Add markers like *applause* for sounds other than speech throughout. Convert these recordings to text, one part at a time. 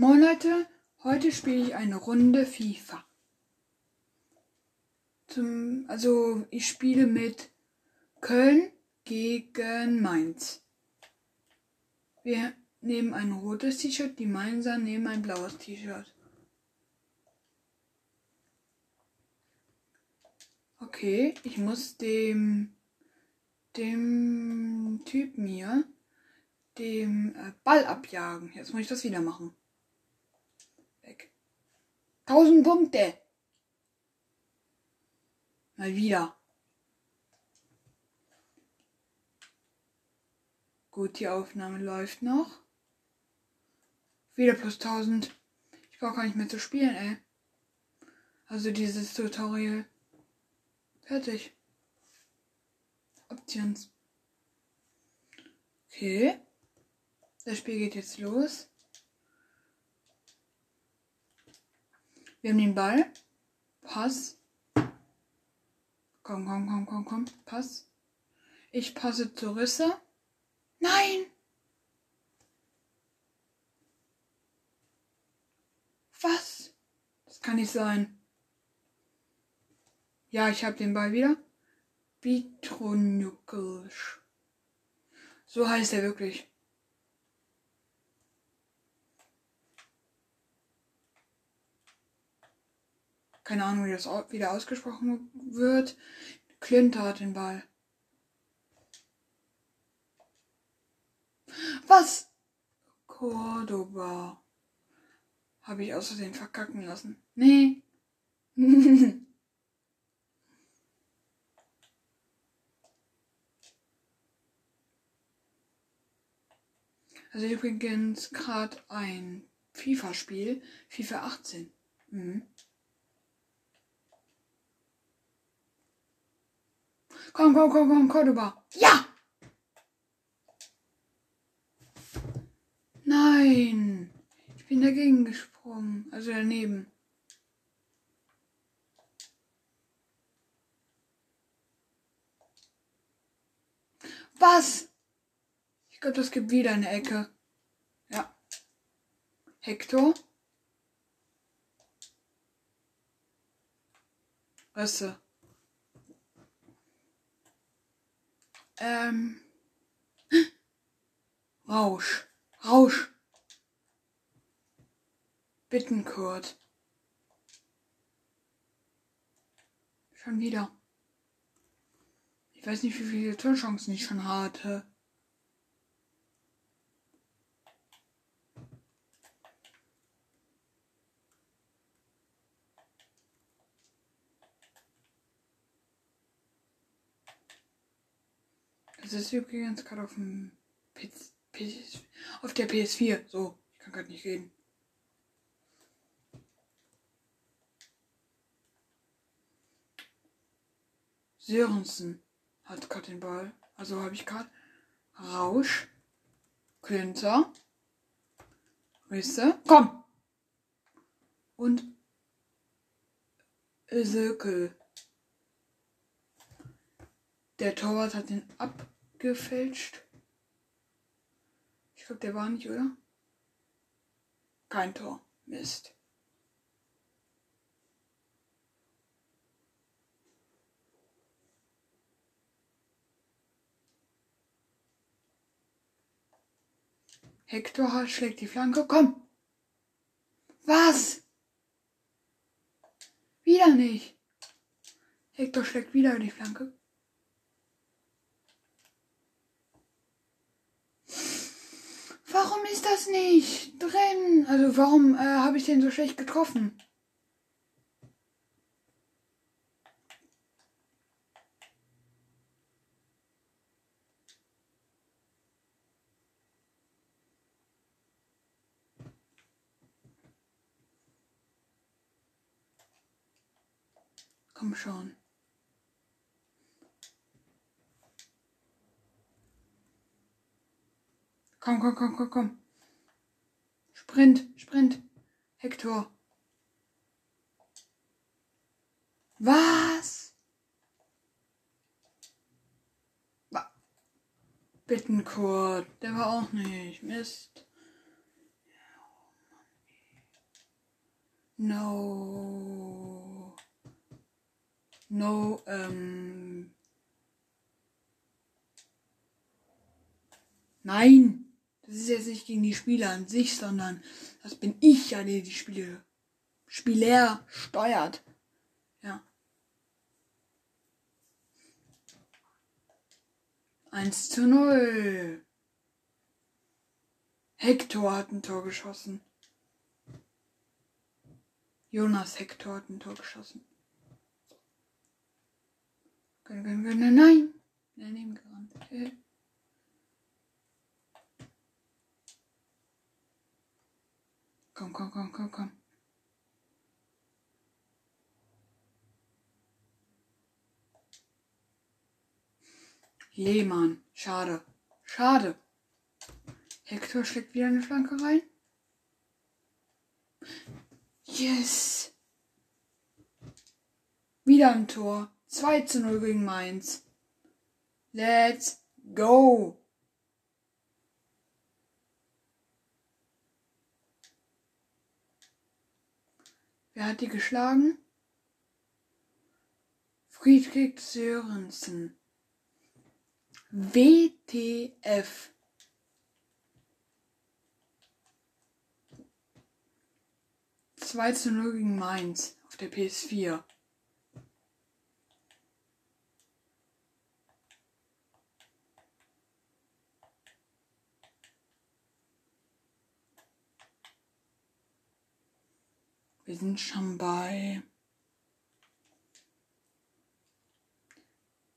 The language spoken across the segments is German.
Moin Leute, heute spiele ich eine Runde FIFA. Zum, also ich spiele mit Köln gegen Mainz. Wir nehmen ein rotes T-Shirt, die Mainzer nehmen ein blaues T-Shirt. Okay, ich muss dem dem Typen hier dem äh, Ball abjagen. Jetzt muss ich das wieder machen. Weg. 1000 Punkte. Mal wieder. Gut, die Aufnahme läuft noch. Wieder plus 1000. Ich brauche gar nicht mehr zu spielen, ey. Also dieses Tutorial. Fertig. Options. Okay. Das Spiel geht jetzt los. Wir haben den Ball. Pass. Komm, komm, komm, komm, komm. Pass. Ich passe zur Risse. Nein! Was? Das kann nicht sein. Ja, ich habe den Ball wieder. Bitronuckelsch. So heißt er wirklich. Keine Ahnung, wie das wieder ausgesprochen wird. Clinton hat den Ball. Was? Cordoba. Habe ich außerdem verkacken lassen. Nee. *laughs* Also übrigens gerade ein FIFA-Spiel, FIFA 18. Mhm. Komm, komm, komm, komm, Cordoba. Ja! Nein! Ich bin dagegen gesprungen. Also daneben. Was? Ich glaube, das gibt wieder eine Ecke. Ja. Hector. Risse. Ähm. Rausch. Rausch. Bittenkurt. Schon wieder. Ich weiß nicht, wie viele Torchancen ich schon hatte. Das ist übrigens gerade auf dem PS, PS, auf der PS4. So, ich kann gerade nicht reden. Sörensen hat gerade den Ball. Also habe ich gerade Rausch, Klinzer, Risse, komm! Und Sökel. Der Torwart hat den abgefälscht. Ich glaube, der war nicht, oder? Kein Tor. Mist. Hector schlägt die Flanke. Komm! Was? Wieder nicht. Hector schlägt wieder die Flanke. Warum ist das nicht drin? Also warum äh, habe ich den so schlecht getroffen? Komm schon. Komm, komm, komm, komm, komm. Sprint, Sprint. Hector. Was? Bittenkurt. Der war auch nicht. Mist. No. No, ähm. Nein! Das ist jetzt nicht gegen die Spieler an sich, sondern das bin ich ja, der die Spiele Spieler steuert. Ja. 1 zu 0. Hector hat ein Tor geschossen. Jonas Hector hat ein Tor geschossen. Nein. Daneben Komm, komm, komm, komm, komm. Lehmann. Schade. Schade. Hector schlägt wieder eine Flanke rein. Yes. Wieder ein Tor. 2 zu 0 gegen Mainz. Let's go. Wer hat die geschlagen? Friedrich Sörensen. WTF. Zwei zu 0 gegen Mainz auf der PS4. Wir sind schon bei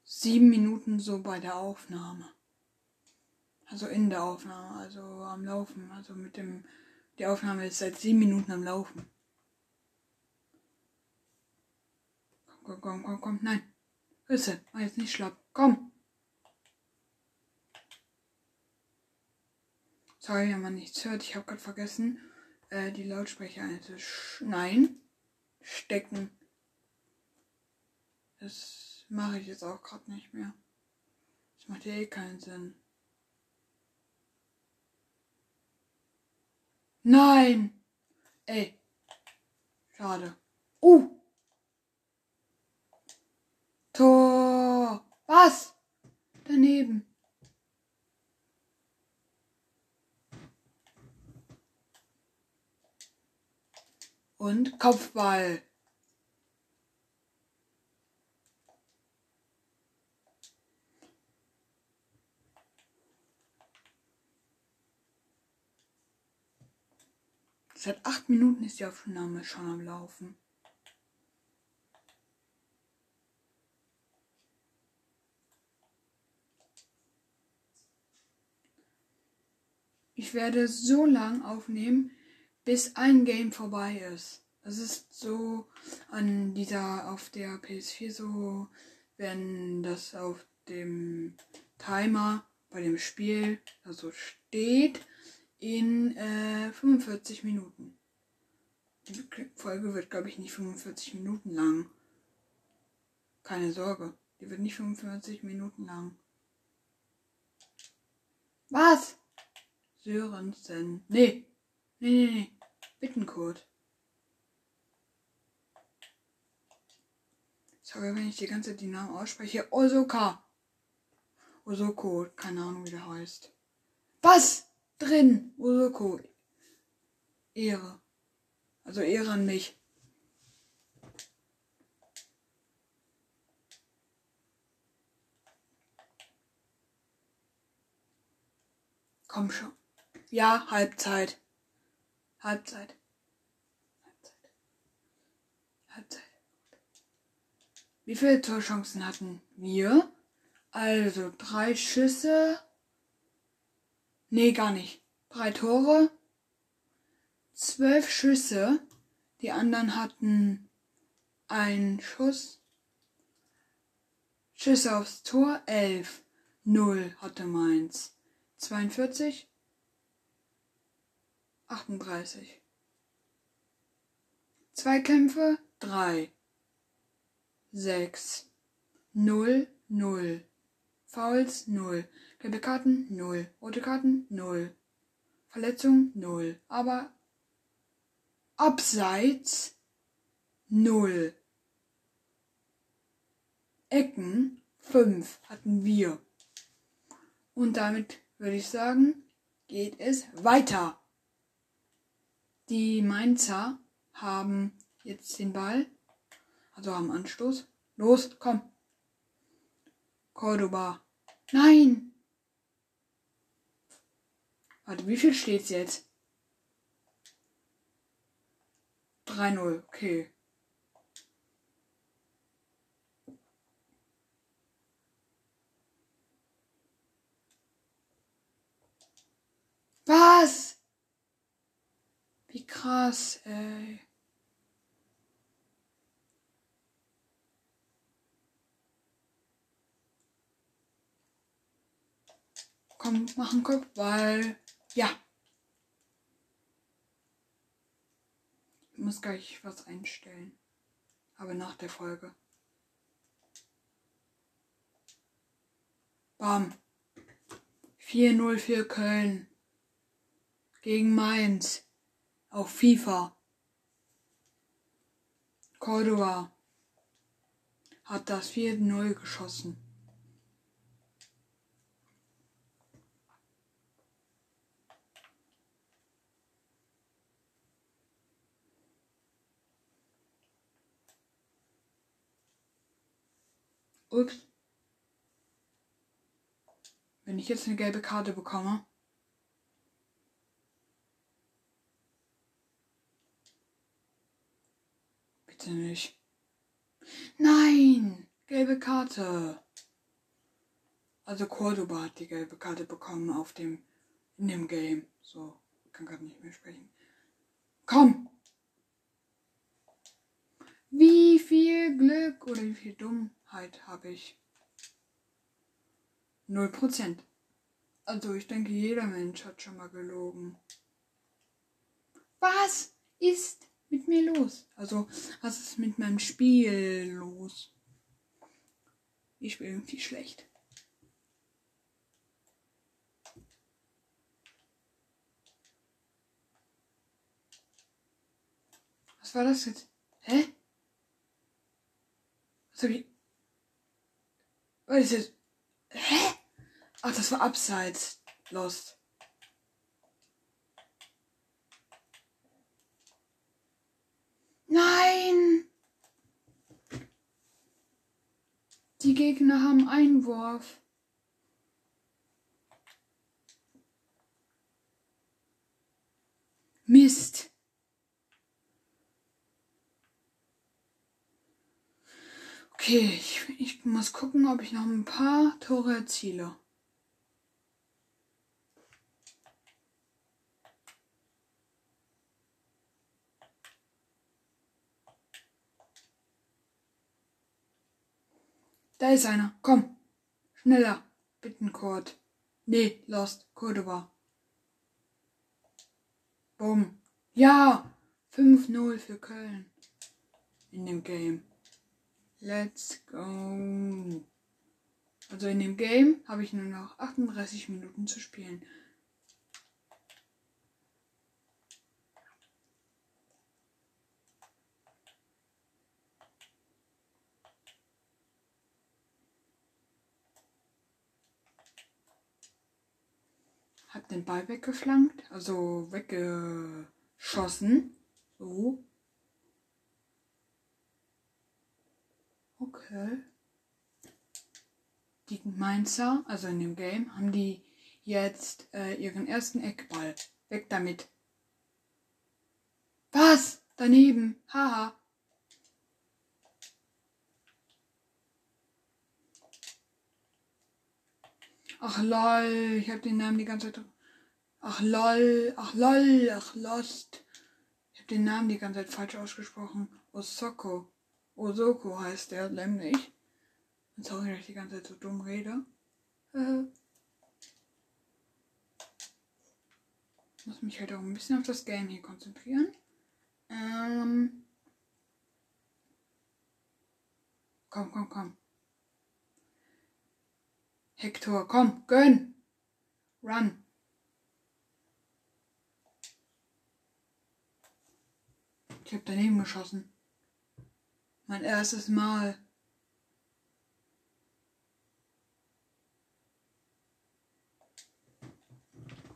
sieben Minuten so bei der Aufnahme. Also in der Aufnahme, also am Laufen. Also mit dem, die Aufnahme ist seit sieben Minuten am Laufen. Komm, komm, komm, komm, komm. Nein. Risse, mach jetzt nicht schlapp. Komm. Sorry, wenn man nichts hört. Ich habe gerade vergessen, äh, die Lautsprecher einzusch... Nein. Stecken. Das Mache ich jetzt auch gerade nicht mehr. Das macht ja eh keinen Sinn. Nein! Ey. Schade. Uh! Tor! Was? Daneben. Und Kopfball. Seit acht Minuten ist die Aufnahme schon am Laufen. Ich werde so lang aufnehmen, bis ein Game vorbei ist. Das ist so an dieser, auf der PS4 so, wenn das auf dem Timer bei dem Spiel also steht, in äh, 45 Minuten. Die Folge wird, glaube ich, nicht 45 Minuten lang. Keine Sorge, die wird nicht 45 Minuten lang. Was? Sörensen. Nee. Nee, nee, nee. Bittencode. Sorry, wenn ich die ganze Zeit die Namen ausspreche. Osoka. Osoko. Keine Ahnung, wie der heißt. Was? drin. Urko. Ehre. Also Ehre an mich. Komm schon. Ja, Halbzeit. Halbzeit. Halbzeit. Halbzeit. Wie viele Torchancen hatten wir? Also drei Schüsse. Nee, gar nicht. Drei Tore, zwölf Schüsse. Die anderen hatten einen Schuss. Schüsse aufs Tor, elf. Null hatte Mainz. 42, 38. Zweikämpfe, drei. Sechs. Null, null. Fouls, null. Gelbe Karten 0. Rote Karten 0. Verletzung 0. Aber Abseits 0. Ecken 5 hatten wir. Und damit würde ich sagen, geht es weiter. Die Mainzer haben jetzt den Ball, also haben Anstoß. Los, komm. Cordoba. Nein! Warte, wie viel steht's jetzt? 3-0, okay. Was? Krass, ey. Komm, mach einen Kopfball. Ja. Ich muss gleich was einstellen. Aber nach der Folge. Bam. 4-0 für Köln. Gegen Mainz. Auf FIFA. Cordova hat das 4-0 geschossen. Ups. Wenn ich jetzt eine gelbe Karte bekomme. Bitte nicht. Nein! Gelbe Karte. Also Cordoba hat die gelbe Karte bekommen auf dem in dem Game. So, kann gerade nicht mehr sprechen. Komm! Wie viel Glück oder wie viel Dummheit habe ich? Null Prozent. Also ich denke, jeder Mensch hat schon mal gelogen. Was ist mit mir los? Also, was ist mit meinem Spiel los? Ich spiele irgendwie schlecht. Was war das jetzt? Hä? Was hab ich. Was ist jetzt? Hä? Ach, das war abseits. Lost. Nein! Die Gegner haben Einwurf. Mist. Okay, ich, ich muss gucken, ob ich noch ein paar Tore erziele. Ist einer. Komm. Schneller. Bittenkurt. Nee, Lost. Cordova. Bumm. Ja. 5-0 für Köln. In dem Game. Let's go. Also in dem Game habe ich nur noch 38 Minuten zu spielen. Hab den Ball weggeflankt, also weggeschossen. So. Okay. Die Mainzer, also in dem Game, haben die jetzt äh, ihren ersten Eckball. Weg damit. Was? Daneben. Haha. Ach lol, ich hab den Namen die ganze Zeit. Ach lol, ach lol, ach lost. Ich hab den Namen die ganze Zeit falsch ausgesprochen. Osoko. Osoko heißt der nämlich. Und sorry, dass ich die ganze Zeit so dumm rede. Äh. *laughs* Muss mich halt auch ein bisschen auf das Game hier konzentrieren. Ähm. Komm, komm, komm. Hector, komm, gönn. Run. Ich habe daneben geschossen. Mein erstes Mal.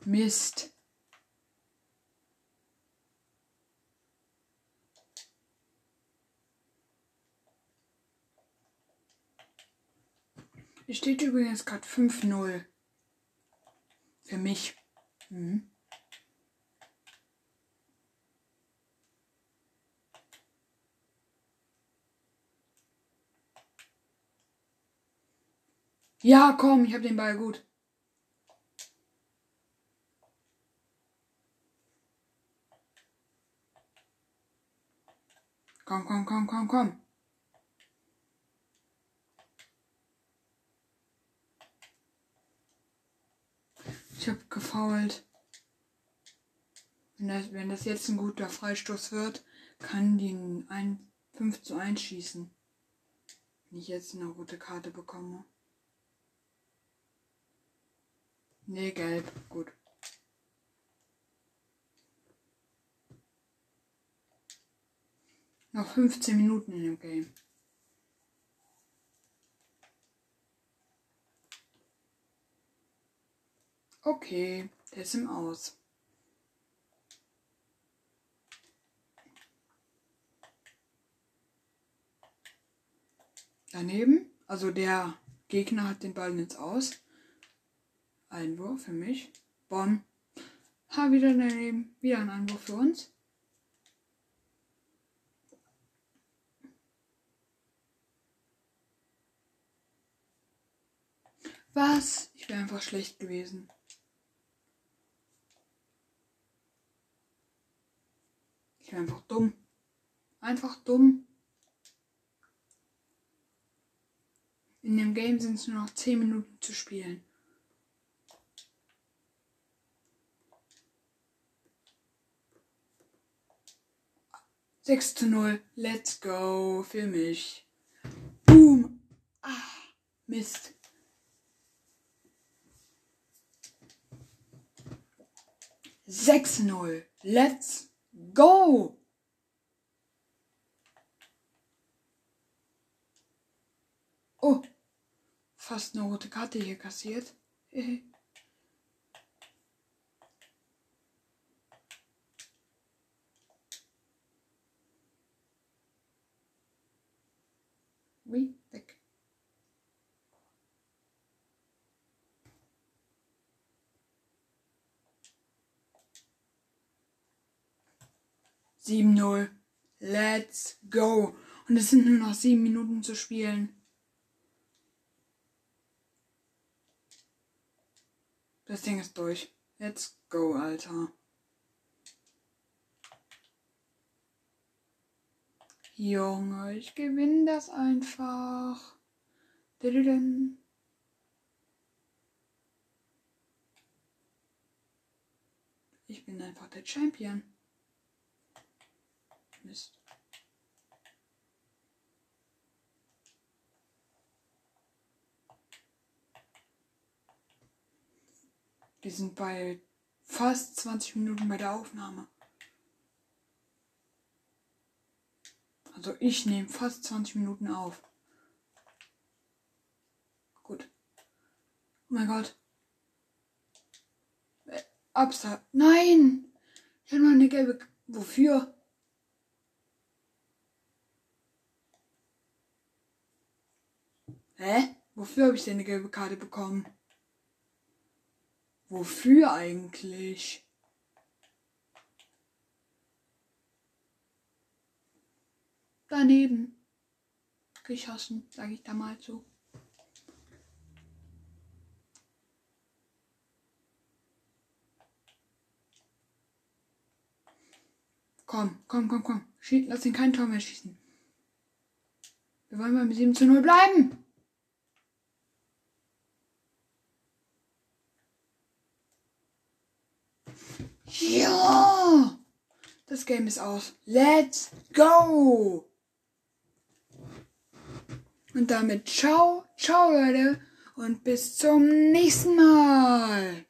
Mist. Es steht übrigens gerade 5-0. Für mich. Mhm. Ja, komm, ich hab den Ball gut. Komm, komm, komm, komm, komm. Ich hab gefault. Wenn das, wenn das jetzt ein guter Freistoß wird, kann die ein 5 zu 1 schießen. Wenn ich jetzt eine rote Karte bekomme. Nee, gelb. Gut. Noch 15 Minuten in dem Game. Okay, der ist im Aus. Daneben, also der Gegner hat den Ball ins Aus. Einwurf für mich. Bonn. Ha, wieder daneben. Wieder ein Einwurf für uns. Was? Ich wäre einfach schlecht gewesen. Ich wäre einfach dumm. Einfach dumm. In dem Game sind es nur noch 10 Minuten zu spielen. 6 zu 0. Let's go. Für mich. Boom. Ah, Mist. Sechs null. Let's go. Oh, fast eine rote Karte hier kassiert. *laughs* 7-0. Let's go. Und es sind nur noch 7 Minuten zu spielen. Das Ding ist durch. Let's go, Alter. Junge, ich gewinne das einfach. Diddin. Ich bin einfach der Champion. Mist. Wir sind bei fast 20 Minuten bei der Aufnahme. Also ich nehme fast 20 Minuten auf. Gut. Oh mein Gott. Äh, Absatz. Nein! Ich habe noch eine gelbe. Wofür? Hä? Wofür habe ich denn eine gelbe Karte bekommen? Wofür eigentlich? daneben geschossen, sage ich da mal so. Komm, komm, komm, komm. Lass ihn kein Tor mehr schießen. Wir wollen beim 7 zu 0 bleiben. Ja! Game ist aus. Let's go! Und damit ciao, ciao Leute und bis zum nächsten Mal.